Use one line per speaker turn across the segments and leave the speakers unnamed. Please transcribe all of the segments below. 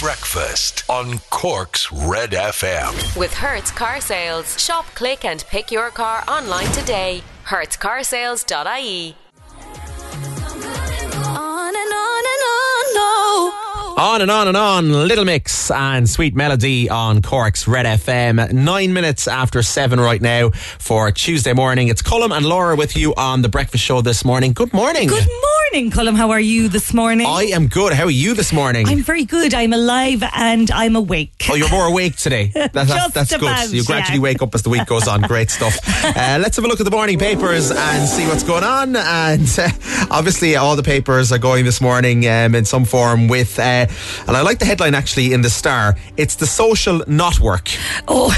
Breakfast on Cork's Red FM.
With Hertz Car Sales. Shop, click, and pick your car online today. HertzCarsales.ie.
On and on and on, no.
On and on and on, Little Mix and Sweet Melody on Cork's Red FM. Nine minutes after seven right now for Tuesday morning. It's Colm and Laura with you on the breakfast show this morning. Good morning.
Good morning, Colm. How are you this morning?
I am good. How are you this morning?
I'm very good. I'm alive and I'm awake.
Oh, you're more awake today. That, that-
Just
that's
about,
good. You gradually
yeah.
wake up as the week goes on. Great stuff. Uh, let's have a look at the morning papers and see what's going on. And uh, obviously, all the papers are going this morning um, in some form with, uh, and I like the headline actually in the Star. It's the social not work.
Oh,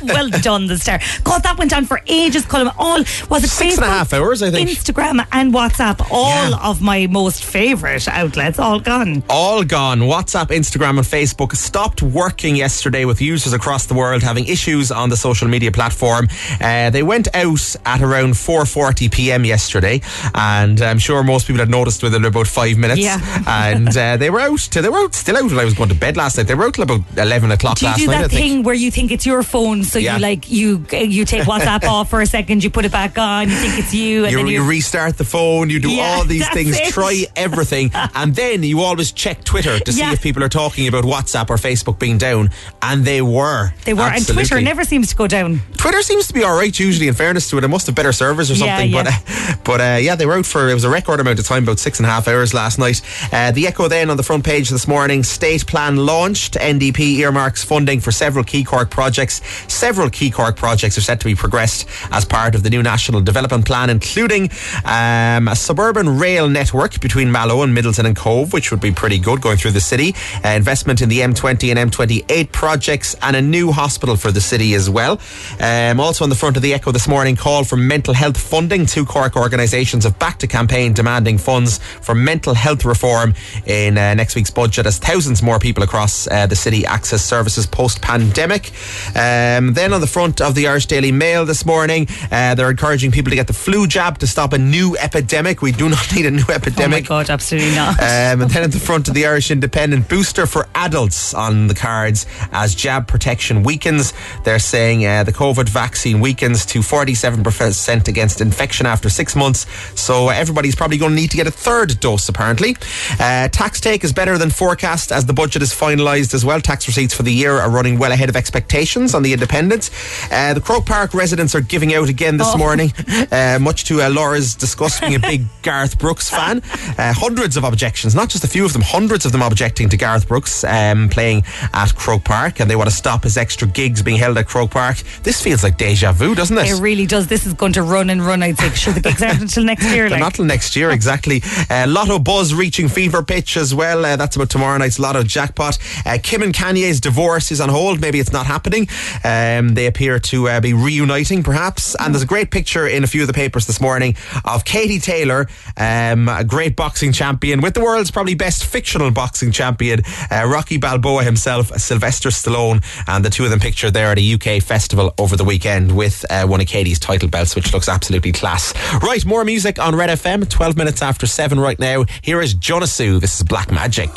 well done, the star. God, that went on for ages, Colm. All was it
Six and a half hours, I think.
Instagram and WhatsApp, all
Yeah.
of my most favourite outlets, all gone.
all gone. WhatsApp, Instagram, and Facebook stopped working yesterday with users across the world having issues on the social media platform. Uh, they went out at around 4:40 p.m. yesterday, and I'm sure most people had noticed within about five minutes.
Yeah.
and uh, they were out. Till, they were out, still out when I was going to bed last night. They were out till about 11 o'clock
Do you
last
do that thing where you think it's your phone, so
Yeah.
you like you you take WhatsApp off for a second, you put it back on, you think it's you, and
You,
then
you
you
restart the phone, you do
Yeah,
all these
that's
things,
it.
try everything, and then you always check Twitter to see if people are talking about WhatsApp or Facebook being down, and they were.
they were, and Twitter never seems to go down.
Twitter seems to be all right usually. In fairness to it, it must have better servers or
Yeah,
something.
yeah.
But uh, but uh, yeah, they were out for it was a record amount of time, about six and a half hours last night. Uh, the Echo then on the front page this morning: state plan launched. NDP earmarks funding for several key Cork projects. Several key Cork projects are set to be progressed as part of the new national development plan, including um, a suburban rail network between Mallow and Midleton and Cobh, which would be pretty good going through the city. Uh, investment in the M20 and M28 projects, and a new hospital for the city as well. Um, also on the front of the Echo this morning, call for mental health funding. Two Cork organisations have backed a campaign demanding funds for mental health reform in uh, next week's budget as thousands more people across uh, the city access services post pandemic. Um, then on the front of the Irish Daily Mail this morning, uh, they're encouraging people to get the flu jab to stop a new epidemic. We do not need a new epidemic.
Oh my god, absolutely not.
Um, and then at the front of the Irish Independent, booster for adults on the cards as jab protection weakens. They're saying uh, the COVID vaccine weakens to 47% against infection after six months. So everybody's probably going to need to get a third dose, apparently. Uh, tax take is better than forecast as the budget is finalised as well. Tax receipts for the year are running well ahead of expectations on the Independent. Uh, the Croke Park residents are giving out again this
Oh.
morning, uh, much to uh, Laura's disgust, being a big Garth Brooks fan. Uh, hundreds of objections, not just a few of them, hundreds of them objecting to Gareth Brooks um, playing at Croke Park, and they want to stop his extra gigs being held at Croke Park. This feels like deja vu, doesn't it?
It really does. This is going to run and run. I'd say. Sure, the gigs aren't until next year. Like.
not till next year, exactly. Uh, Lotto Buzz reaching fever pitch as well. Uh, that's about tomorrow night's Lotto jackpot. Uh, Kim and Kanye's divorce is on hold. Maybe it's not happening. Um, they appear to uh, be reuniting, perhaps. And there's a great picture in a few of the papers this morning of Katie Taylor, um, a great boxing champion with the world's probably best fictional boxing champion, uh, Rocky Balboa himself, Sylvester Stallone, and the two of them pictured there at a UK festival over the weekend with uh, one of Katie's title belts, which looks absolutely class. Right, more music on Red FM, 12 minutes after 7 right now. Here is Jonasu. This is Black Magic.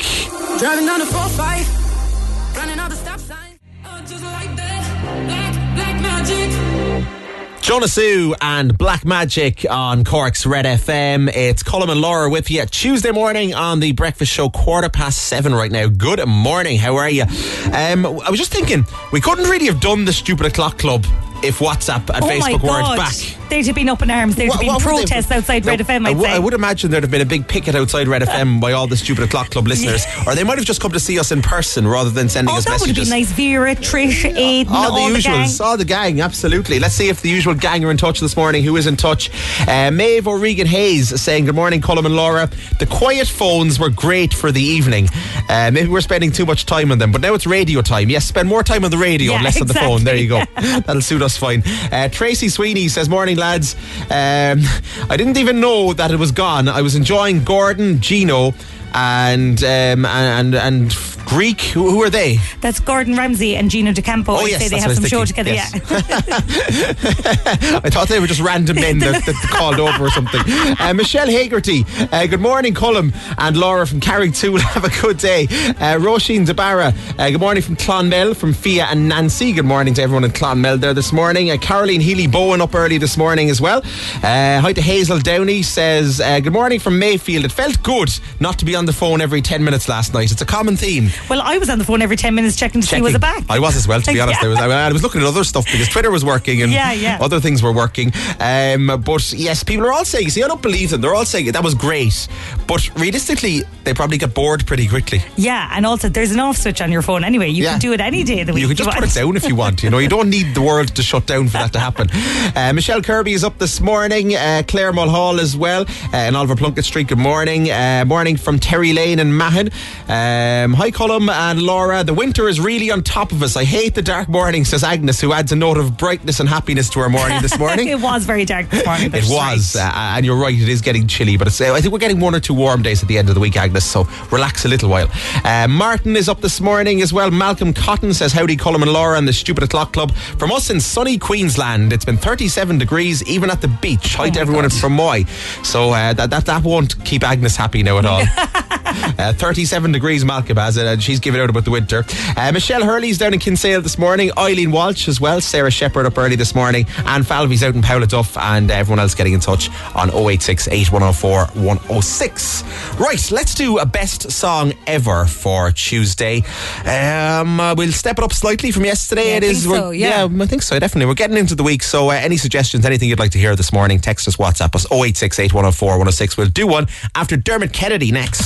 Driving down the 4-5, running out the stop sign. Oh, just like that, black, black magic.
Jonasu and Black Magic on Cork's Red FM. It's Colin and Laura with you Tuesday morning on the breakfast show, quarter past seven right now. Good morning. How are you? Um, I was just thinking, we couldn't really have done the stupid o'clock club if WhatsApp and
oh
Facebook weren't back.
They'd have been up in arms. There'd have been
what would they-
protests outside Red FM.
I
I'd
w-
say.
I would imagine there'd have been a big picket outside Red FM by all the stupid o'clock club listeners, or they might have just come to see us in person rather than sending
Oh,
us
that would have been nice. Vera, Trish, Aidan,
All,
all,
the usuals, all the gang, absolutely. Let's see if the usual gang are in touch this morning. Who is in touch? Uh, Maeve O'Regan Hayes saying, Good morning, Colin and Laura. The quiet phones were great for the evening. Uh, maybe we're spending too much time on them, but now it's radio time. Yes, spend more time on the radio and
Yeah,
less on the phone. There you go. That'll suit us fine. Uh, Tracy Sweeney says, Morning, lads. Um, I didn't even know that it was gone. I was enjoying Gordon, Gino, and um, and and Greek. Who, who are they?
That's Gordon Ramsay and Gino D'Acampo.
Oh,
I'd
yes,
say they have some
was
show together.
Yes.
Yeah.
I thought they were just random men that, that called over or something. Uh, Michelle Hagerty, uh, good morning, Colm and Laura from Carrigtwohill. Have a good day. Uh, Roisin Debarra, uh, good morning from Clonmel, from Fia and Nancy. Good morning to everyone in Clonmel there this morning. Uh, Caroline Healy Bowen up early this morning as well. Uh, hi to Hazel Downey says, uh, good morning from Mayfield. It felt good not to be on the phone every 10 minutes last night. It's a common theme.
well, I was on the phone every 10 minutes checking to see was it back.
I was as well, to be honest.
Yeah.
I, was, I was looking at other stuff because Twitter was working and
Yeah, yeah.
other things were working. Um, but yes, people are all saying, see, I don't believe them. They're all saying that was great. But realistically, they probably get bored pretty quickly.
Yeah, and also there's an off switch on your phone anyway. You can do it any day of the week.
You can just put
want.
it down if you want. You know, you don't need the world to shut down for that to happen. Uh, Michelle Kirby is up this morning. Uh, Claire Mulhall as well. Uh, and Oliver Plunkett Street. Good morning. Uh, morning from Terry Lane and Mahon. Um, hi, Colm and Laura. The winter is really on top of us. I hate the dark morning, says Agnes, who adds a note of brightness and happiness to our morning this morning.
it was very dark this morning.
It was,
right.
uh, and you're right. It is getting chilly, but it's, uh, I think we're getting one or two warm days at the end of the week, Agnes. So relax a little while. Uh, Martin is up this morning as well. Malcolm Cotton says, "Howdy, Colm and Laura and the Stupid O'clock Club from us in sunny Queensland. It's been 37 degrees even at the beach. Hi to everyone in Fermoy. So uh, that, that that won't keep Agnes happy now at all. Uh, 37 degrees Malcolm has it and she's giving out about the winter. Uh, Michelle Hurley's down in Kinsale this morning. Eileen Walsh as well. Sarah Shepherd up early this morning. And Falvey's out in Pouladuff and everyone else getting in touch on 086 8104 106. Right, let's do a best song ever for Tuesday. Um, uh, we'll step it up slightly from yesterday.
Yeah, I
it is.
think so, yeah.
I think so, definitely. We're getting into the week, so uh, any suggestions, anything you'd like to hear this morning, text us, WhatsApp us 086 8104 106. We'll do one after Dermot Kennedy next.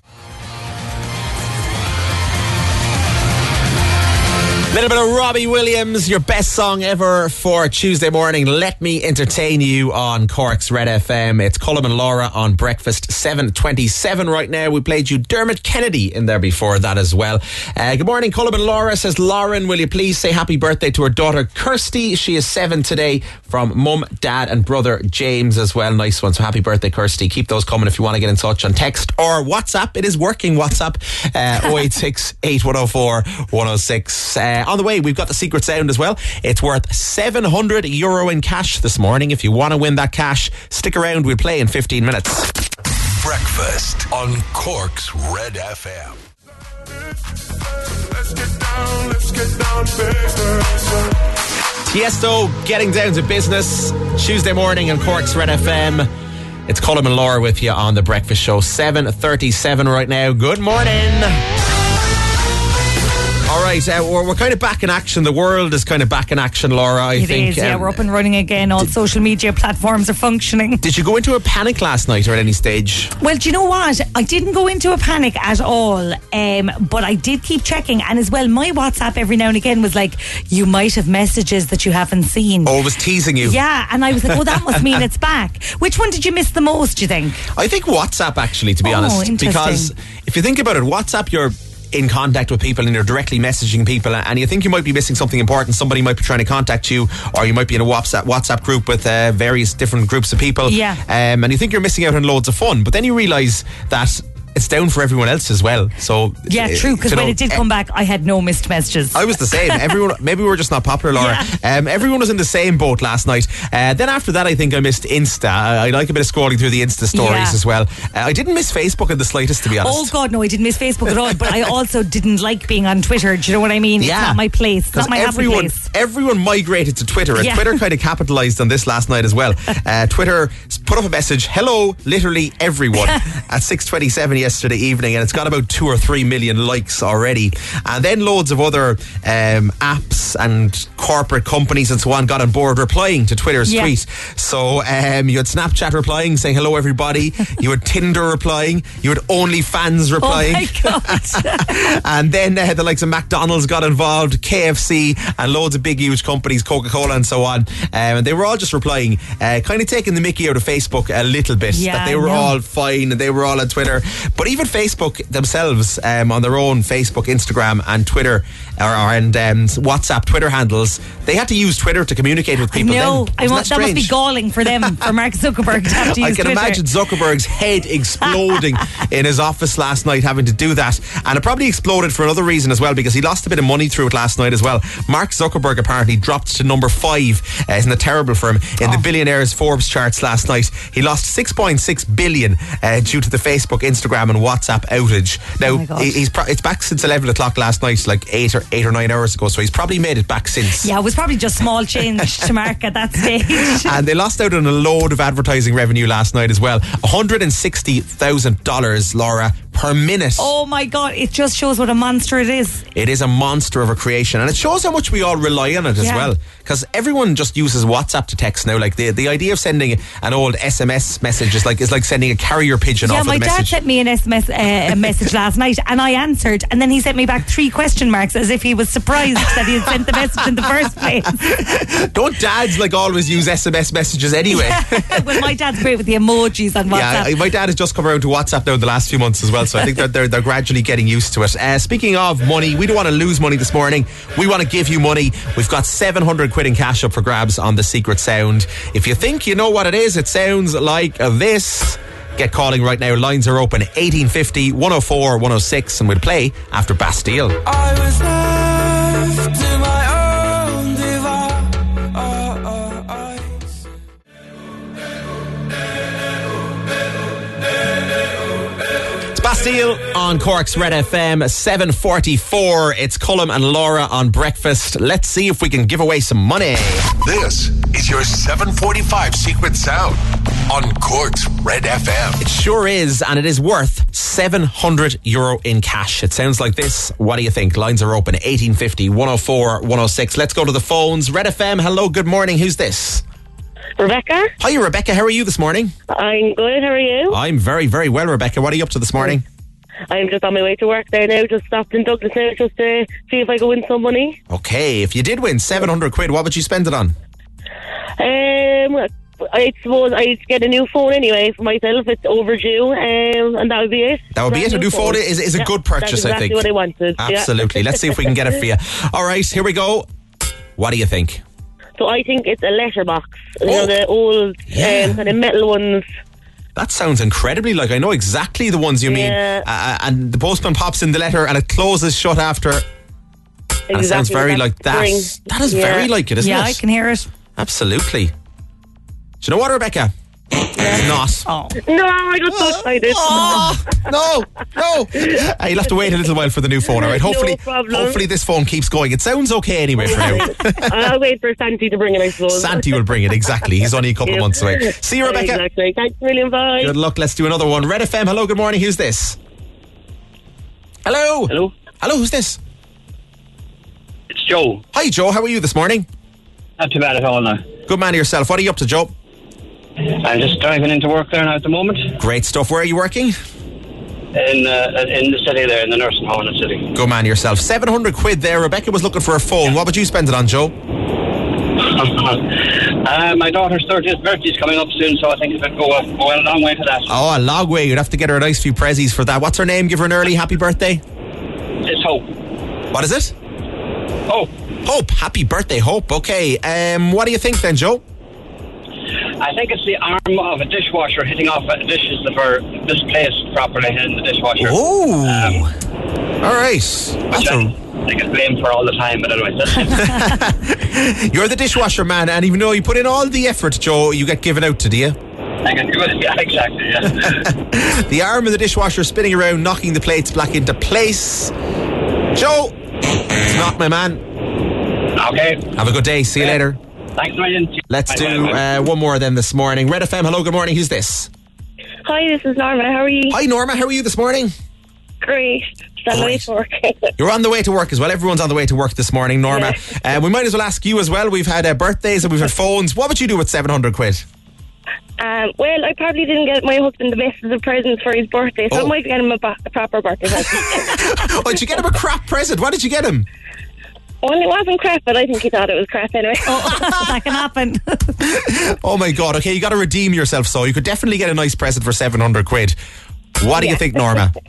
Little bit of Robbie Williams, your best song ever for Tuesday morning. Let me entertain you on Cork's Red FM. It's Colm and Laura on breakfast, 727 right now. We played you Dermot Kennedy in there before that as well. Uh, good morning, Colm and Laura, says Lauren. Will you please say happy birthday to her daughter Kirsty? She is seven today from mum, dad, and brother James as well. Nice one. So happy birthday, Kirsty. Keep those coming if you want to get in touch on text or WhatsApp. It is working WhatsApp, uh, 086 8104 106. Uh, Uh, on the way, we've got the secret sound as well. It's worth 700 euro in cash this morning. If you want to win that cash, stick around. We'll play in 15 minutes.
Breakfast on Cork's Red FM.
Let's get down, let's get down business.
Tiesto getting down to business Tuesday morning on Cork's Red FM. It's Colm and Laura with you on the breakfast show. 7.37 right now. Good morning. All right, uh, we're, we're kind of back in action. The world is kind of back in action, Laura. I
It
think.
is, yeah.
Um,
We're up and running again. All social media platforms are functioning.
Did you go into a panic last night or at any stage?
Well, do you know what? I didn't go into a panic at all, um, but I did keep checking. And as well, my WhatsApp every now and again was like, you might have messages that you haven't seen.
Oh, it was teasing you.
Yeah, and I was like, oh, that must mean it's back. Which one did you miss the most, do you think?
I think WhatsApp, actually, to be
Oh,
honest.
interesting.
Because if you think about it, WhatsApp, you're in contact with people and you're directly messaging people and you think you might be missing something important somebody might be trying to contact you or you might be in a WhatsApp, WhatsApp group with uh, various different groups of people
Yeah.
um, and you think you're missing out on loads of fun but then you realise that it's down for everyone else as well so
Yeah,
uh,
true, because when
know,
it did
eh,
come back, I had no missed messages.
I was the same. Everyone, maybe we were just not popular, Laura. Um, everyone was in the same boat last night. Uh, then after that, I think I missed Insta. I, I like a bit of scrolling through the Insta stories
Yeah.
as well. Uh, I didn't miss Facebook in the slightest, to be honest.
Oh God, no! I didn't miss Facebook at all, but I also didn't like being on Twitter. Do you know what I mean?
Yeah.
It's not my place. It's not my happy
everyone,
place.
everyone migrated to Twitter, and
Yeah.
Twitter kind of capitalized on this last night as well. Uh, Twitter put up a message, "Hello, literally everyone," at six twenty-seven yesterday evening, and it's got about two or three million likes already. And then loads of other um, apps and corporate companies and so on got on board replying to Twitter's
Yeah.
tweet. So um, you had Snapchat replying, saying hello everybody. you had Tinder replying. You had OnlyFans
Oh
replying.
my God!
And then uh, the likes of McDonald's got involved, KFC, and loads of big, huge companies, Coca Cola, and so on. Um, and they were all just replying, uh, kind of taking the mickey out of Facebook a little bit.
Yeah,
that they were all fine and they were all on Twitter. But even Facebook themselves, um, on their own Facebook, Instagram, and Twitter or, or- and um, WhatsApp, Twitter handles, they had to use Twitter to communicate with people. No,
I want, that must be galling for them, for Mark Zuckerberg to have to use
I can
Twitter.
imagine Zuckerberg's head exploding in his office last night having to do that. And it probably exploded for another reason as well because he lost a bit of money through it last night as well. Mark Zuckerberg apparently dropped to number five. Uh, isn't it terrible for him? In
Oh.
the billionaires Forbes charts last night. He lost 6.6 billion uh, due to the Facebook, Instagram, and WhatsApp outage. Now,
Oh my God.
he- he's pro- it's back since 11 o'clock last night, like eight or, eight or nine hours ago. So he's probably made it back since.
Yeah, it was probably just small change to Mark at that stage.
and they lost out on a load of advertising revenue last night as well. $160,000, Laura, per minute.
oh my God, it just shows what a monster it is.
It is a monster of a creation, and it shows how much we all rely on it as
Yeah.
well. Because everyone just uses WhatsApp to text now. Like the, the idea of sending an old SMS message is like is like sending a carrier pigeon
Yeah,
off
my dad sent me an SMS uh, a message last night, and I answered, and then he sent me back three question marks as if he was surprised that he had sent the message in the first place.
Don't dads like always use SMS messages anyway?
well, my dad's great with the emojis on WhatsApp.
I- my dad has just come around to WhatsApp now in the last few months as well, so I think they're, they're, they're gradually getting used to it. Uh, speaking of money, we don't want to lose money this morning. We want to give you money. We've got 700 quid in cash up for grabs on the secret sound. If you think you know what it is, it sounds like this. Get calling right now. Lines are open 1850 104 106, and we'll play after Bastille. It's Bastille on Cork's Red FM 744. It's Colm and Laura on breakfast. Let's see if we can give away some money.
This is your 745 Secret Sound on Cork's Red FM.
It sure is, and it is worth 700 euro in cash. It sounds like this. What do you think? Lines are open 1850 104 106. Let's go to the phones. Red FM, hello, good morning. Who's this?
Rebecca,
Hi, Rebecca. How are you this morning?
I'm good. How are you?
I'm very, very well, Rebecca. What are you up to this morning?
I'm just on my way to work there now. Just stopped in Douglas now just to see if I can win some money.
Okay, if you did win 700 quid, what would you spend it on?
Um, I suppose I'd get a new phone anyway for myself. It's overdue, um, and that would be it.
That would be
Brand
it. A new phone is, is a
Yeah,
good purchase,
exactly
I think.
what I wanted. yeah.
Absolutely. Let's see if we can get it for you. All right, here we go. What do you think?
So I think it's a letterbox. You
Oh.
know the old
Yeah.
um, kind of metal ones.
That sounds incredibly like I know exactly the ones you mean.
Yeah.
Uh, and the postman pops in the letter and it closes shut after. And
it
sounds very
that
like that.
ring.
That is
Yeah.
very like it, isn't
yeah,
it?
Yeah, I can hear it.
Absolutely. Do you know what, Rebecca? It's not.
Oh.
No, I got so excited.
Oh, no, no. Uh, you'll have to wait a little while for the new phone, all right? Hopefully,
problem.
hopefully this phone keeps going. It sounds okay anyway for now.
I'll wait for Santi to bring it. I suppose.
Santi will bring it, exactly. He's only a couple of
Yep.
months away. See you, Rebecca.
Exactly. Thanks a million. Bye.
Good luck. Let's do another one. Red FM, hello, good morning. Who's this? Hello.
Hello,
Hello, who's this?
it's Joe.
Hi, Joe. How are you this morning?
Not too bad at all now.
Good man to yourself. What are you up to, Joe?
I'm just driving into work there now at the moment
Great stuff. Where are you working?
in uh, in the city there, in the nursing home in the city.
Go man yourself. 700 quid there. Rebecca was looking for a phone. What would you spend it on, Joe?
uh, my daughter's 30th birthday's coming up soon, so I think it would go a, go a long way to that.
Oh, a long way. You'd have to get her a nice few prezzies for that. What's her name? Give her an early happy birthday.
It's Hope.
What is it?
Hope.
Hope. Happy birthday, Hope. Okay. Um, what do you think then, Joe?
I think it's the arm of a dishwasher hitting off dishes that were misplaced properly in the dishwasher.
Oh.
Um,
All right.
which
That's
I,
a,
I get blamed for all the time, but anyway.
You're the dishwasher man, and even though you put in all the effort, Joe, you get given out to, do you?
I can do it. Yeah, exactly. Yeah.
The arm of the dishwasher spinning around, knocking the plates back into place. Joe, it's not my man.
okay.
Have a good day. See you
Yeah.
later.
Thanks a million.
Let's
Bye,
do
bye, bye.
uh, one more then this morning. Red FM, hello, good morning. Who's this?
Hi, this is Norma. How are you?
Hi, Norma. How are you this morning?
Great. Still
Great.
late for work.
You're on the way to work as well. Everyone's on the way to work this morning, Norma. Uh, we might as well ask you as well. We've had uh, birthdays and we've had phones. What would you do with 700 quid?
um, well, I probably didn't get my husband the best of the presents for his birthday, so
Oh.
I might get him a, ba- a proper birthday present.
Oh, did you get him a crap present? What did you get him?
Well, it wasn't crap, but I think he thought it was crap anyway.
that can happen.
Oh my God. Okay, you got to redeem yourself. So you could definitely get a nice present for 700 quid. What do you think, Norma?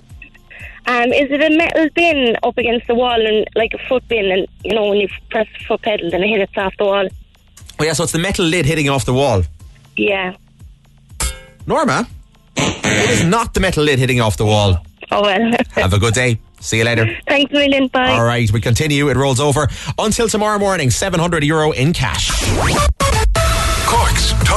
Um, is it a metal bin up against the wall and like a foot bin, and you know when you press the foot pedal, then it hits off the wall?
Oh, yeah, so it's the metal lid hitting off the wall.
Yeah.
Norma, it is not the metal lid hitting off the wall.
Oh well.
Have a good day. See you later.
Thanks a million. Bye.
All right, we continue. It rolls over until tomorrow morning. 700 euro in cash.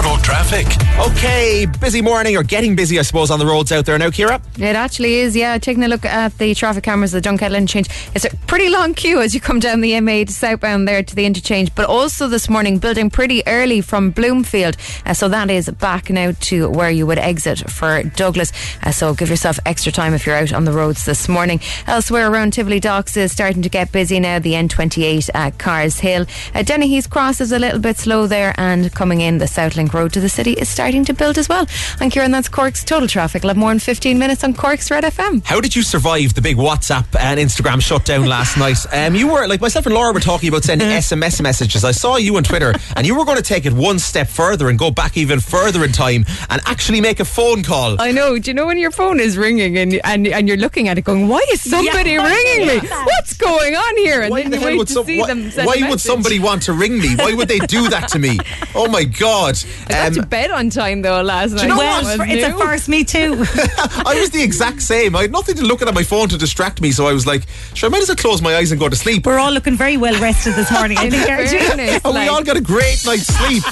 Cork's total traffic.
Okay, busy morning or getting busy, I suppose, on the roads out there now, Kira.
It actually is, yeah. Taking a look at the traffic cameras, the Dunkettle interchange, it's a pretty long queue as you come down the M8 southbound there to the interchange. But also this morning, building pretty early from Bloomfield. Uh, so that is back now to where you would exit for Douglas. Uh, so give yourself extra time if you're out on the roads this morning. Elsewhere around Tivoli Docks is starting to get busy now. The N28 at Cars Hill. Uh, Dennehy's Cross is a little bit slow there, and coming in the Southlink Road to the city is starting to build as well. And Kieran, that's Cork's total traffic. We'll have more in 15 minutes on Cork's Red FM.
How did you survive the big WhatsApp and Instagram shutdown last night? Um, you were, like myself and Laura were talking about sending SMS messages. I saw you on Twitter and you were going to take it one step further and go back even further in time and actually make a phone call.
I know. Do you know when your phone is ringing and and, and you're looking at it going, why is somebody
Yeah.
ringing me?
Yeah.
What's going on here? And
Why
then
the
you wait
would
to
some-
see
why,
them send a
why would somebody want to ring me? Why would they do that to me? Oh my God.
I got
Um,
to bed on time though last night.
you know
well,
what?
Was
it's a
new.
first, me too.
I was the exact same. I had nothing to look at on my phone to distract me, so I was like, sure, I might as well close my eyes and go to sleep.
We're all looking very well rested this morning. I think, aren't you?
Fairness,
And we all got a great night's sleep.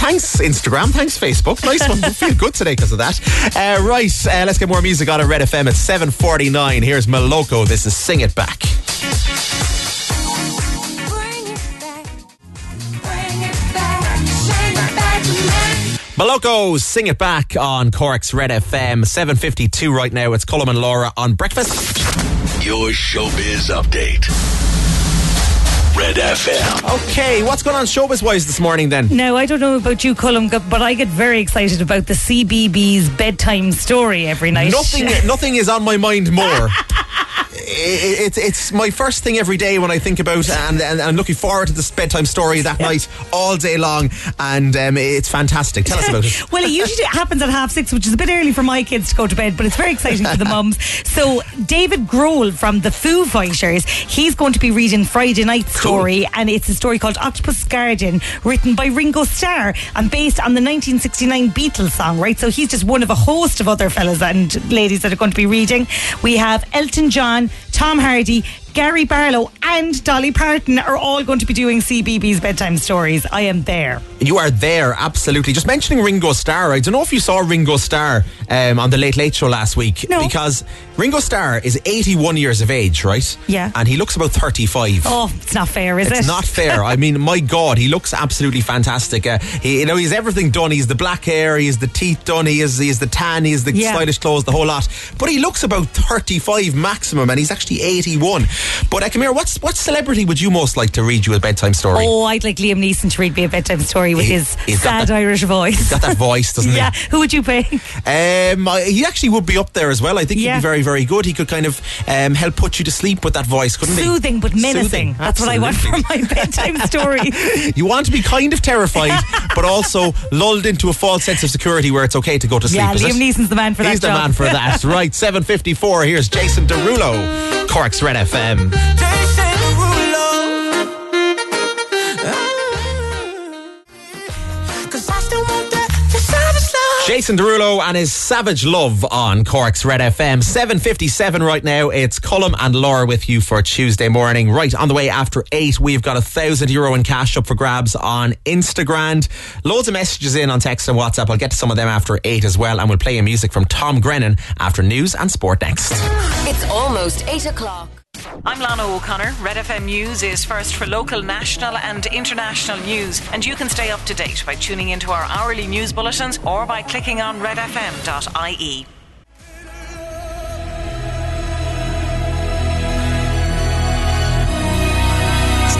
thanks, Instagram. Thanks, Facebook. Nice one. I feel good today because of that. Uh, right, uh, let's get more music on at Red FM at 7.49. Here's Moloko. This is Sing It Back. Moloko, Sing It Back on Cork's Red FM. 7.52 right now. It's Colm and Laura on breakfast.
Your showbiz update. Red FM.
Okay, what's going on showbiz-wise this morning then?
Now, I don't know about you, Colm, but I get very excited about the CBeebies bedtime story every night.
Nothing, nothing is on my mind more. It's it's my first thing every day when I think about and, and I'm looking forward to this bedtime story that night all day long and um, it's fantastic. Tell us about it.
Well, it usually happens at half six, which is a bit early for my kids to go to bed, but it's very exciting for the mums. So, David Grohl from the Foo Fighters, he's going to be reading Friday Night Story, and it's a story called Octopus Garden, written by Ringo Starr and based on the 1969 Beatles song, right? So, he's just one of a host of other fellas and ladies that are going to be reading. We have Elton John, Tom Hardy, Gary Barlow, and Dolly Parton are all going to be doing CBeebies bedtime stories. I am there.
You are there, absolutely. Just mentioning Ringo Starr, I don't know if you saw Ringo Starr um, on the Late Late Show last week.
No.
Because Ringo Starr is 81 years of age, right?
Yeah.
And he looks about 35.
Oh, it's not fair, is it?
It's not fair. I mean, my God, he looks absolutely fantastic. Uh, he, you know, he's everything done. He's the black hair, he has the teeth done, he has, he has the tan, he has the
Yeah.
stylish clothes, the whole lot. But he looks about 35 maximum, and he's actually 81. But uh, what's what celebrity would you most like to read you a bedtime story?
Oh, I'd like Liam Neeson to read me a bedtime story with
He-
his sad
that-
Irish voice.
Got that voice, doesn't he?
yeah, who would you pick?
he? Um, he actually would be up there as well. I think he'd be very, very good. He could kind of um, help put you to sleep with that voice, couldn't he?
Soothing but menacing.
Soothing,
That's what I want for my bedtime story.
You want to be kind of terrified, but also lulled into a false sense of security where it's okay to go to sleep.
yeah, Liam
it?
Neeson's the man for
He's
that He's
the
job.
man for that. right, 7.54. Here's Jason Derulo, Cork's Red FM. Jason Derulo and his Savage Love on Cork's Red FM. 7.57 right now. It's Colm and Laura with you for Tuesday morning. Right, on the way after 8, we've got a thousand euro in cash up for grabs on Instagram. Loads of messages in on text and WhatsApp. I'll get to some of them after 8 as well. And we'll play you music from Tom Grennan after news and sport next.
It's almost 8 o'clock.
I'm Lana O'Connor. Red FM News is first for local, national, and international news, and you can stay up to date by tuning into our hourly news bulletins or by clicking on redfm.ie.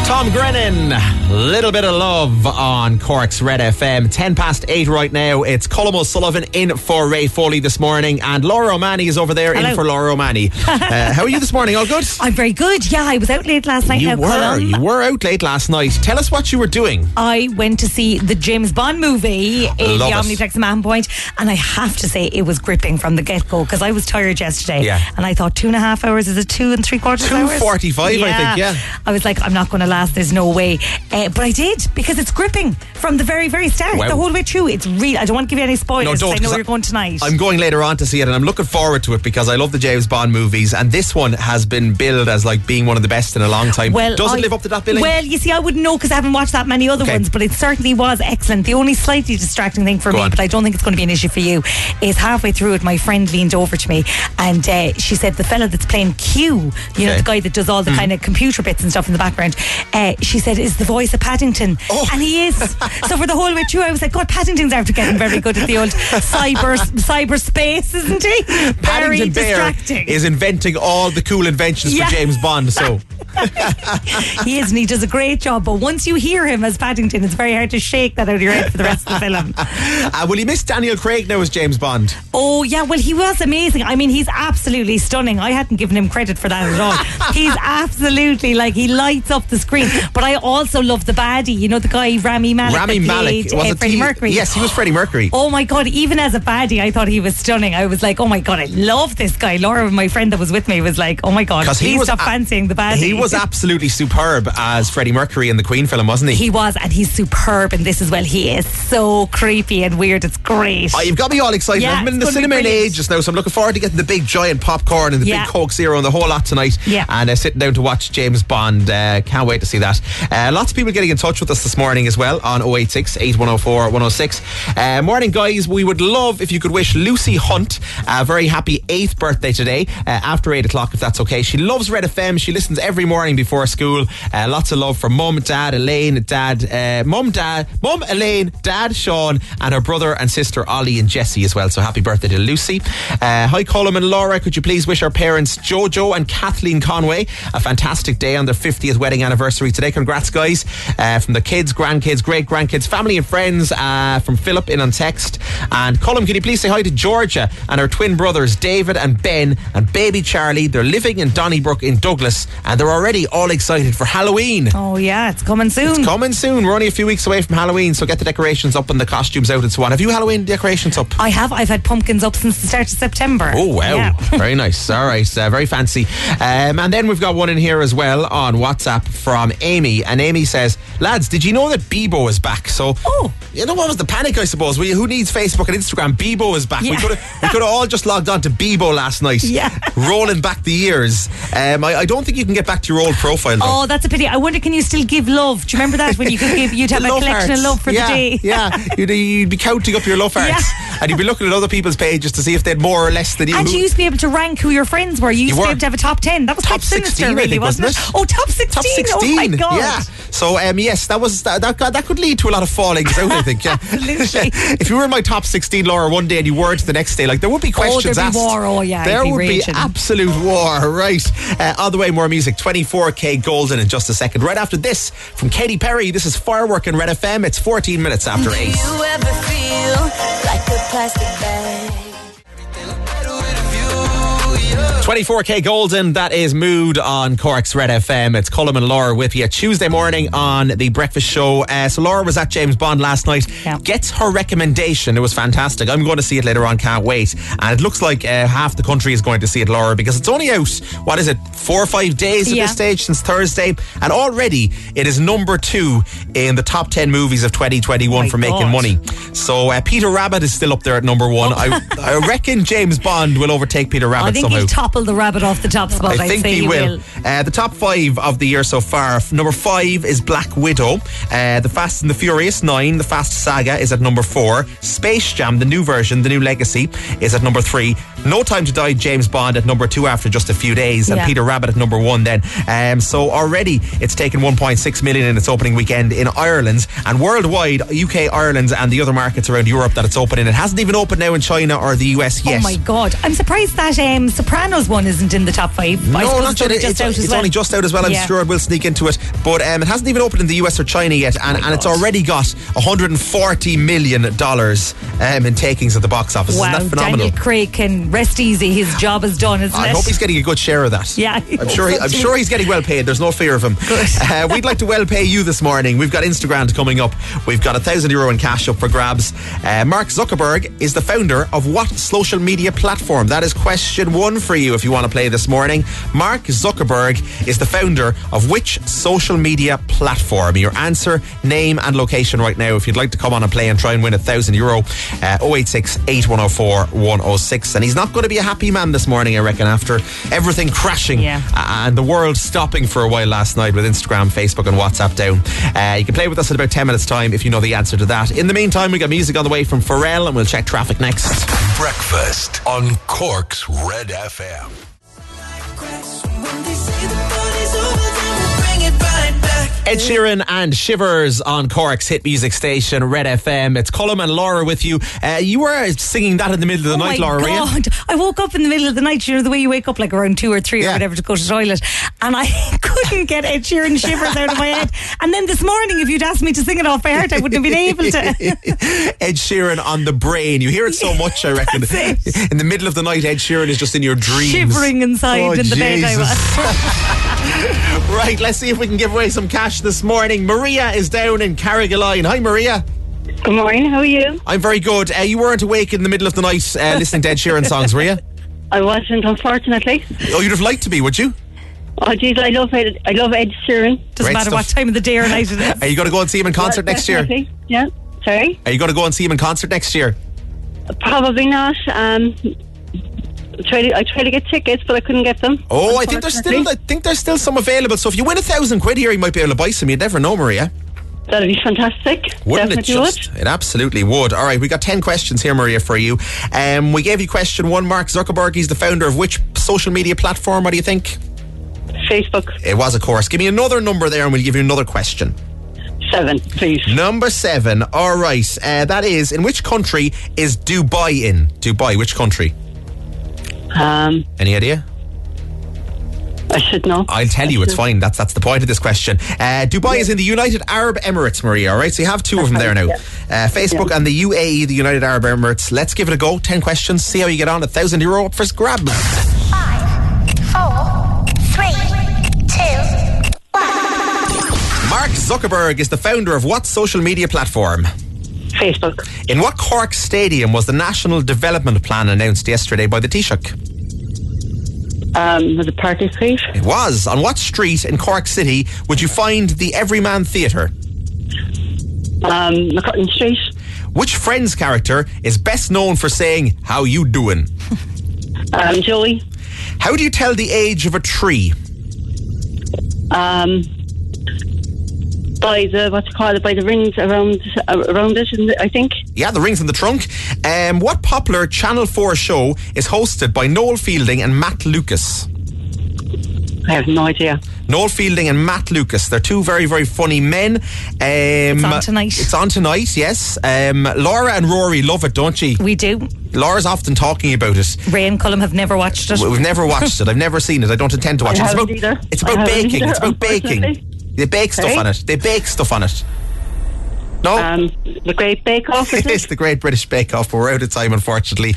Tom Grennan Little bit of love on Cork's Red FM. 10 past 8 right now. It's Colm O'Sullivan in for Ray Foley this morning, and Laura O'Mani is over there in for Laura O'Mani. uh, how are you this morning? All good?
I'm very good. Yeah, I was out late last night.
You
now,
were.
Colm.
You were out late last night. Tell us what you were doing.
I went to see the James Bond movie in
Love
the
it.
Omniplex Mahon Point, and I have to say it was gripping from the get go because I was tired yesterday.
Yeah.
And I thought two and a half hours is it two and three quarters hours?
2:45, I think, yeah.
I was like, I'm not going to last. There's no way. Uh, but I did because it's gripping from the very, very start,
Wow.
the whole way through. It's real. I don't want to give you any spoilers. 'cause I know you're going tonight.
I'm going later on to see it, and I'm looking forward to it because I love the James Bond movies, and this one has been billed as like being one of the best in a long time. Well, Does it
I-
live up to that billing?
Well, you see, I wouldn't know because I haven't watched that many other
Okay.
ones, but it certainly was excellent. The only slightly distracting thing for
Go
me,
on.
but I don't think it's going to be an issue for you, is halfway through it, my friend leaned over to me and uh, she said, the fella that's playing Q, you know,
Okay. Hmm.
the guy that does all the kind of computer bits and stuff in the background, uh, she said, is the voice of Paddington.
Oh.
And he is. so for the whole way through, I was like, God, Paddington's after getting very good at the old cyber cyberspace, isn't he? very
Paddington Bear is inventing all the cool inventions
Yeah.
for James Bond. So
he is, and he does a great job. But once you hear him as Paddington, it's very hard to shake that out of your head for the rest of the film.
uh, will you miss Daniel Craig now as James Bond?
Oh yeah, well he was amazing. I mean, he's absolutely stunning. I hadn't given him credit for that at all. he's absolutely like he lights up the screen. But I also love the baddie. You know the guy Rami Malek.
Rami Malek
played, uh, Freddie
he-
Mercury.
Yes, he was Freddie Mercury.
Oh my god! Even as a baddie, I thought he was stunning. I was like, oh my god, I love this guy. Laura, my friend that was with me, was like, oh my god,
Because
please
he was
stop fancying the baddie.
Was absolutely superb as Freddie Mercury in the Queen film, wasn't he?
He was, and he's superb in this as well. He is so creepy and weird. It's great.
Oh, you've got me all excited.
Yeah,
I haven't been in the cinema in
brilliant.
ages now, so I'm looking forward to getting the big giant popcorn and the
Yeah.
big Coke Zero and the whole lot tonight.
Yeah.
And uh, sitting down to watch James Bond. Uh, can't wait to see that. Uh, lots of people getting in touch with us this morning as well on 086 8104 106. Uh, morning, guys. We would love if you could wish Lucy Hunt a very happy eighth birthday today uh, after 8 o'clock, if that's okay. She loves Red FM. She listens every morning before school. Uh, lots of love from mum, dad, Elaine, dad, uh, mum, dad, mum, Elaine, dad, Sean, and her brother and sister Ollie and Jesse as well. So happy birthday to Lucy. Uh, hi, Colm and Laura. Could you please wish our parents Jojo and Kathleen Conway a fantastic day on their 50th wedding anniversary today? Congrats, guys. Uh, from the kids, grandkids, great grandkids, family and friends uh, from Philip in on text. And Colm, can you please say hi to Georgia and her twin brothers David and Ben and baby Charlie? They're living in Donnybrook in Douglas and they're already all excited for Halloween.
oh yeah, it's coming soon.
It's coming soon. We're only a few weeks away from Halloween, so get the decorations up and the costumes out and so on. Have you Halloween decorations up?
I have. I've had pumpkins up since the start of September.
Oh wow,
Yeah.
very nice. All right, uh, very fancy. Um, and then we've got one in here as well on WhatsApp from Amy, and Amy says, "Lads, did you know that Bebo is back?" So,
Oh.
you know what was the panic? I suppose. We, who needs Facebook and Instagram? Bebo is back. We
Yeah.
could have we could have all just logged on to Bebo last night.
Yeah.
rolling back the years. Um, I, I don't think you can get back to your old profile though.
Oh, that's a pity. I wonder, can you still give love? Do you remember that when you could give? You'd have a collection
hearts.
of love for
yeah,
the day.
Yeah, you'd, you'd be counting up your love
Yeah.
hearts, and you'd be looking at other people's pages to see if they had more or less than you.
And you used to be able to rank who your friends were. You used
You
to
were.
be able to have a top ten. That was
Top
sinister,
16,
really,
think,
wasn't,
wasn't it?
Oh, top sixteen.
Top 16.
Oh my god.
Yeah. So um, yes, that was that, that that could lead to a lot of fallings out. I think. Yeah.
Absolutely.
if you were in my top sixteen, Laura, one day and you weren't the next day, like there would be questions
there'd be
asked.
war. Oh, yeah,
there
be
would
raging.
be absolute war. Right. Uh, on the way, more music. Twenty 24kGoldn in just a second. Right after this, from Katy Perry, this is Firework in Red FM. It's 14 minutes after 8. 24kGoldn, that is Mood on Cork's Red FM. It's Colm and Laura with you Tuesday morning on the breakfast show. Uh, so Laura was at James Bond last night.
Yeah.
Gets her recommendation. It was fantastic. I'm going to see it later on. Can't wait. And it looks like uh, half the country is going to see it, Laura, because it's only out. What is it? Four or five days at
Yeah.
this stage since Thursday, and already it is number two in the top ten movies of 2021
My
for making money. So uh, Peter Rabbit is still up there at number one. I, I reckon James Bond will overtake Peter Rabbit
I think
somehow.
he'll topple the rabbit off the top spot.
I
I'd
think
say
he will. Uh, the top five of the year so far. Number five is Black Widow. Uh, the Fast and the Furious Nine, the Fast Saga, is at number four. Space Jam, the new version, the new legacy, is at number three. No Time to Die, James Bond at number two after just a few days, and
Yeah.
Peter Rabbit at number one. Then, um, so already it's taken 1.6 million in its opening weekend in Ireland and worldwide, UK, Ireland, and the other markets around Europe that it's open in. It hasn't even opened now in China or the US yet.
Oh my god! I'm surprised that um, Sopranos Buzz one isn't in the top five.
No, not
it's
yet.
only
It's,
just out as
it's
well.
only just out as well. I'm
Yeah.
sure it will sneak into it. But um, it hasn't even opened in the US or China yet. And, and it's already got $140 million um, in takings at the box office.
Wow,
Isn't that phenomenal?
Daniel Craig can rest easy. His job is done, isn't
I
it?
hope he's getting a good share of that.
Yeah,
I'm sure. He, I'm sure he's getting well paid. There's no fear of him. Uh, we'd like to well pay you this morning. We've got Instagram coming up. We've got a thousand euro in cash up for grabs. Uh, Mark Zuckerberg is the founder of what social media platform? That is question one for you. If you want to play this morning, Mark Zuckerberg is the founder of which social media platform? Your answer, name, and location right now. If you'd like to come on and play and try and win a thousand euro, uh, 086 8104 106. And he's not going to be a happy man this morning, I reckon, after everything crashing
Yeah.
and the world stopping for a while last night with Instagram, Facebook, and WhatsApp down. Uh, you can play with us in about 10 minutes' time if you know the answer to that. In the meantime, we got music on the way from Pharrell, and we'll check traffic next.
Breakfast on Cork's Red FM. Like Radio.
When they say the- Ed Sheeran and Shivers on Cork's hit music station, Red FM. It's Colm and Laura with you. Uh, you were singing that in the middle of the
Oh
night,
my
Laura, were you?
God. I woke up in the middle of the night, you know, the way you wake up like around two or three or whatever to go to the toilet. And I couldn't get Ed Sheeran shivers out of my head. And then this morning, if you'd asked me to sing it off by heart, I wouldn't have been able to.
Ed Sheeran on the brain. You hear it so much, I reckon. In the middle of the night, Ed Sheeran is just in your dreams.
Shivering inside
Oh,
in the bed I was.
Right, let's see if we can give away some cash this morning. Maria is down in Carrigaline. Hi, Maria.
Good morning. How are you?
I'm very good. Uh, you weren't awake in the middle of the night uh, listening to Ed Sheeran songs, were you?
I wasn't, unfortunately.
Oh, you'd have liked to be, would you?
Oh, geez, I love Ed. I love Ed Sheeran.
Doesn't
Great
matter
stuff.
what time of the day or night it is.
Are you going to go and see him in concert next year?
Yeah. Sorry.
Are you going to go and see him in concert next year?
Probably not. Um, I tried, to, I tried to get tickets, but I couldn't get them.
Oh, I think there's still I think there's still some available. So if you win a thousand quid here, you might be able to buy some. You never know, Maria.
That'd be fantastic.
Wouldn't it just?
would.
It absolutely would. All right, we got 10 questions here, Maria, for you. Um, we gave you question one. Mark Zuckerberg, he's the founder of which social media platform? What do you think?
Facebook.
It was, of course. Give me another number there and we'll give you another question.
Seven, please.
Number seven. All right. Uh, that is, in which country is Dubai in? Dubai, which country?
Um,
Any idea?
I should know.
I'll tell you, it's fine. That's that's the point of this question. Uh, Dubai is in the United Arab Emirates, Maria. All right, so you have two of them there now. Uh, Facebook and the UAE, the United Arab Emirates. Let's give it a go. Ten questions. See how you get on. A thousand euro up for grabs.
Four, three, two,
Mark Zuckerberg is the founder of what social media platform?
Facebook.
In what Cork stadium was the National Development Plan announced yesterday by the Taoiseach?
Um, was it Party Street?
It was. On what street in Cork City would you find the Everyman Theatre?
Um, McCutton Street.
Which Friends character is best known for saying, How you doing?
Um, Joey.
How do you tell the age of a tree?
Um, by the what's it called by the rings around uh, around it, I think.
Yeah, the rings in the trunk. Um, what popular Channel 4 show is hosted by Noel Fielding and Matt Lucas?
I have no idea.
Noel Fielding and Matt Lucas. They're two very, very funny men. Um, it's
on tonight.
It's on tonight, yes. Um, Laura and Rory love it, don't you?
We do.
Laura's often talking about it.
Ray and Colm have never watched it.
We've never watched it. I've never seen it. I don't intend to watch
I
it. It's about,
either.
it's about
haven't
baking.
either,
it's about baking. They bake stuff
Sorry?
on it. They bake stuff on it. No?
Um, the Great Bake Off.
It is the Great British Bake Off, but we're out of time, unfortunately.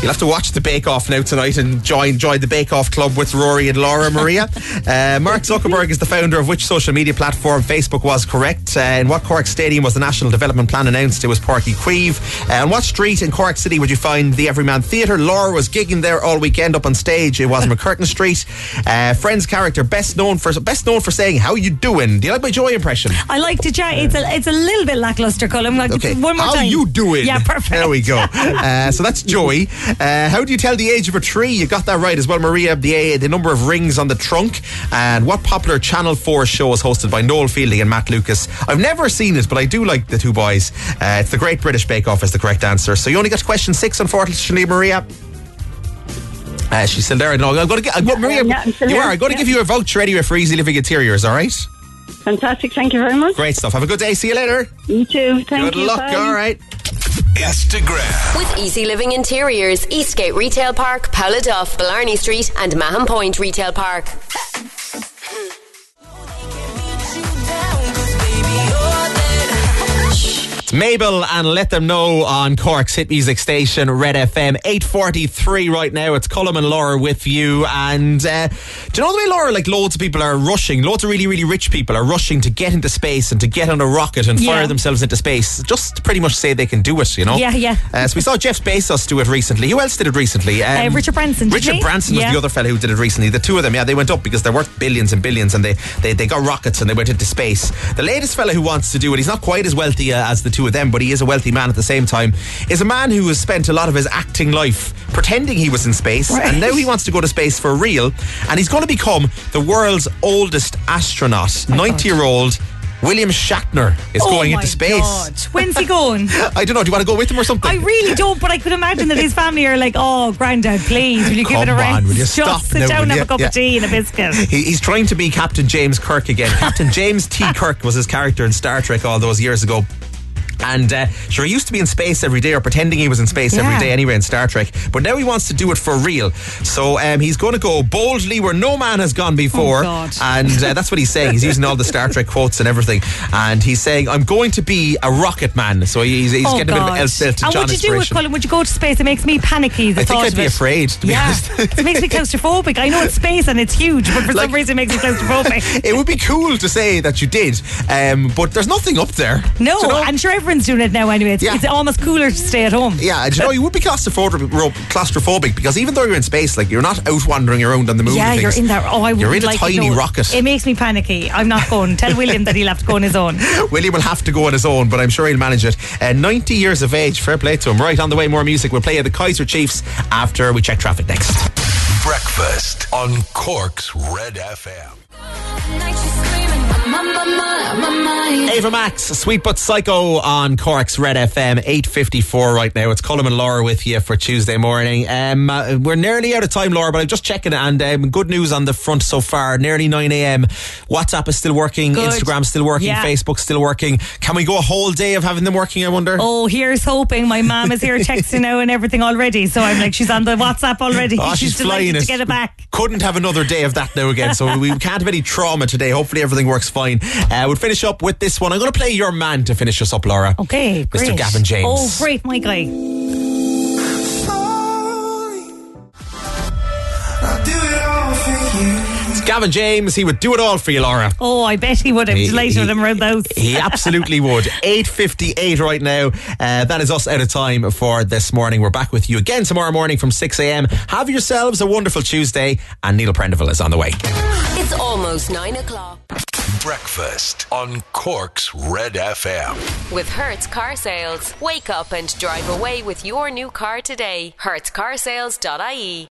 You'll have to watch the Bake Off now tonight and join join the Bake Off Club with Rory and Laura Maria. uh, Mark Zuckerberg is the founder of which social media platform? Facebook was correct. Uh, in what Cork Stadium was the National Development Plan announced? It was Páirc Uí Chaoimh. Uh, on what street in Cork City would you find the Everyman Theatre? Laura was gigging there all weekend up on stage. It was MacCurtain Street. Uh, Friends character best known for best known for saying "How you doing?" Do you like my Joey impression?
I like to chat. It's a it's a little bit lackluster, Colm. Like
Okay.
one more
How
time.
you doing?
Yeah, perfect.
There we go. Uh, so that's Joey. Uh, how do you tell the age of a tree? You got that right as well, Maria. The the number of rings on the trunk, and what popular Channel Four show is hosted by Noel Fielding and Matt Lucas? I've never seen it, but I do like the two boys. Uh, it's the Great British Bake Off is the correct answer. So you only got question six, unfortunately, Maria. Uh, she's still there. No, I'm going to get I'm Maria.
yeah,
you are. I'm going to
Yeah.
give you a voucher anyway for Easy Living Interiors. All right.
Fantastic. Thank you very much.
Great stuff. Have a good day. See you later.
You too. Thank
good
you.
luck.
Bye.
All right.
Instagram.
With Easy Living Interiors, Eastgate Retail Park, Pouladuff, Blarney Street, and Mahon Point Retail Park.
It's Mabel and let them know on Cork's hit music station Red FM 843 right now. It's Colm and Laura with you. And uh, do you know the way, Laura? Like loads of people are rushing, loads of really, really rich people are rushing to get into space and to get on a rocket and
Yeah.
fire themselves into space just to pretty much say they can do it, you know?
Yeah, yeah.
Uh, so we saw Jeff Bezos do it recently. Who else did it recently? Um,
Uh, Richard Branson,
Richard? Branson was
Yeah.
the other fellow who did it recently. The two of them, yeah, they went up because they're worth billions and billions and they, they, they got rockets and they went into space. The latest fellow who wants to do it, he's not quite as wealthy uh, as the two of them, but he is a wealthy man at the same time, is a man who has spent a lot of his acting life pretending he was in space
Right.
and now he wants to go to space for real and he's going to become the world's oldest astronaut. 90 year old William Shatner is
oh
going into space.
God. When's he going?
I don't know. Do you want to go with him or something?
I really don't, but I could imagine that his family are like, "Oh, granddad, please, will you give it a
Come on,
rest?
will you
Just sit
now,
down and have
you?
a cup
Yeah.
of tea and a biscuit."
He, he's trying to be Captain James Kirk again. Captain James T. Kirk was his character in Star Trek all those years ago. And uh, sure, he used to be in space every day, or pretending he was in space every
Yeah.
day anyway in Star Trek. But now he wants to do it for real. So um, he's going to go boldly where no man has gone before.
Oh, God.
And uh, that's what he's saying. He's using all the Star Trek quotes and everything. And he's saying, I'm going to be a rocket man. So he's, he's
oh
getting
God.
a bit of El- Elton
and
John
would you do it. Colm? Would you go to space? It makes me panicky. The
I think I'd be
it.
afraid, to be
yeah,
honest.
it makes me claustrophobic. I know it's space and it's huge, but for
Like-
some reason it makes me claustrophobic.
it would be cool to say that you did, um, but there's nothing up there.
No,
you know?
I'm sure everyone's doing it now anyway. It's,
Yeah.
it's almost cooler to stay at home.
Yeah, do you know, you would be claustrophobic because even though you're in space, like you're not out wandering around on the moon.
Yeah, you're in there. Oh, I would
You're in a
like
tiny
to go.
rocket.
It makes me panicky. I'm not going. Tell William that he'll have to go on his own.
William will have to go on his own, but I'm sure he'll manage it. Uh, 90 years of age, fair play to him. Right on the way, more music. We'll play at the Kaiser Chiefs after we check traffic next.
Breakfast on Cork's Red FM.
Ava Max, Sweet But Psycho on Cork's Red FM, 8.54 right now. It's Colm and Laura with you for Tuesday morning. Um, uh, we're nearly out of time, Laura, but I'm just checking and um, good news on the front so far. Nearly 9am. WhatsApp is still working,
Good.
Instagram's still working,
Yeah.
Facebook's still working. Can we go a whole day of having them working, I wonder?
Oh, here's hoping. My mom is here texting now and everything already. So I'm like, she's on the WhatsApp already.
Oh, she's, flying
delighted
it.
to get it back.
Couldn't have another day of that now again. So we can't have any trauma today. Hopefully everything works fine. Uh, we'll finish up with this one. I'm going to play your man to finish us up, Laura.
Okay, great.
Mr. Gavin James.
Oh, great, my guy.
Gavin James. He would do it all for you, Laura.
Oh, I bet he would. I'm
He-
delighted
he-
with him around the house.
He absolutely would. 8.58 right now. Uh, that is us out of time for this morning. We're back with you again tomorrow morning from 6am. Have yourselves a wonderful Tuesday. And Neil Prendeville is on the way.
It's almost 9 o'clock.
Breakfast on Cork's Red FM.
With Hertz Car Sales. Wake up and drive away with your new car today. HertzCarsales.ie.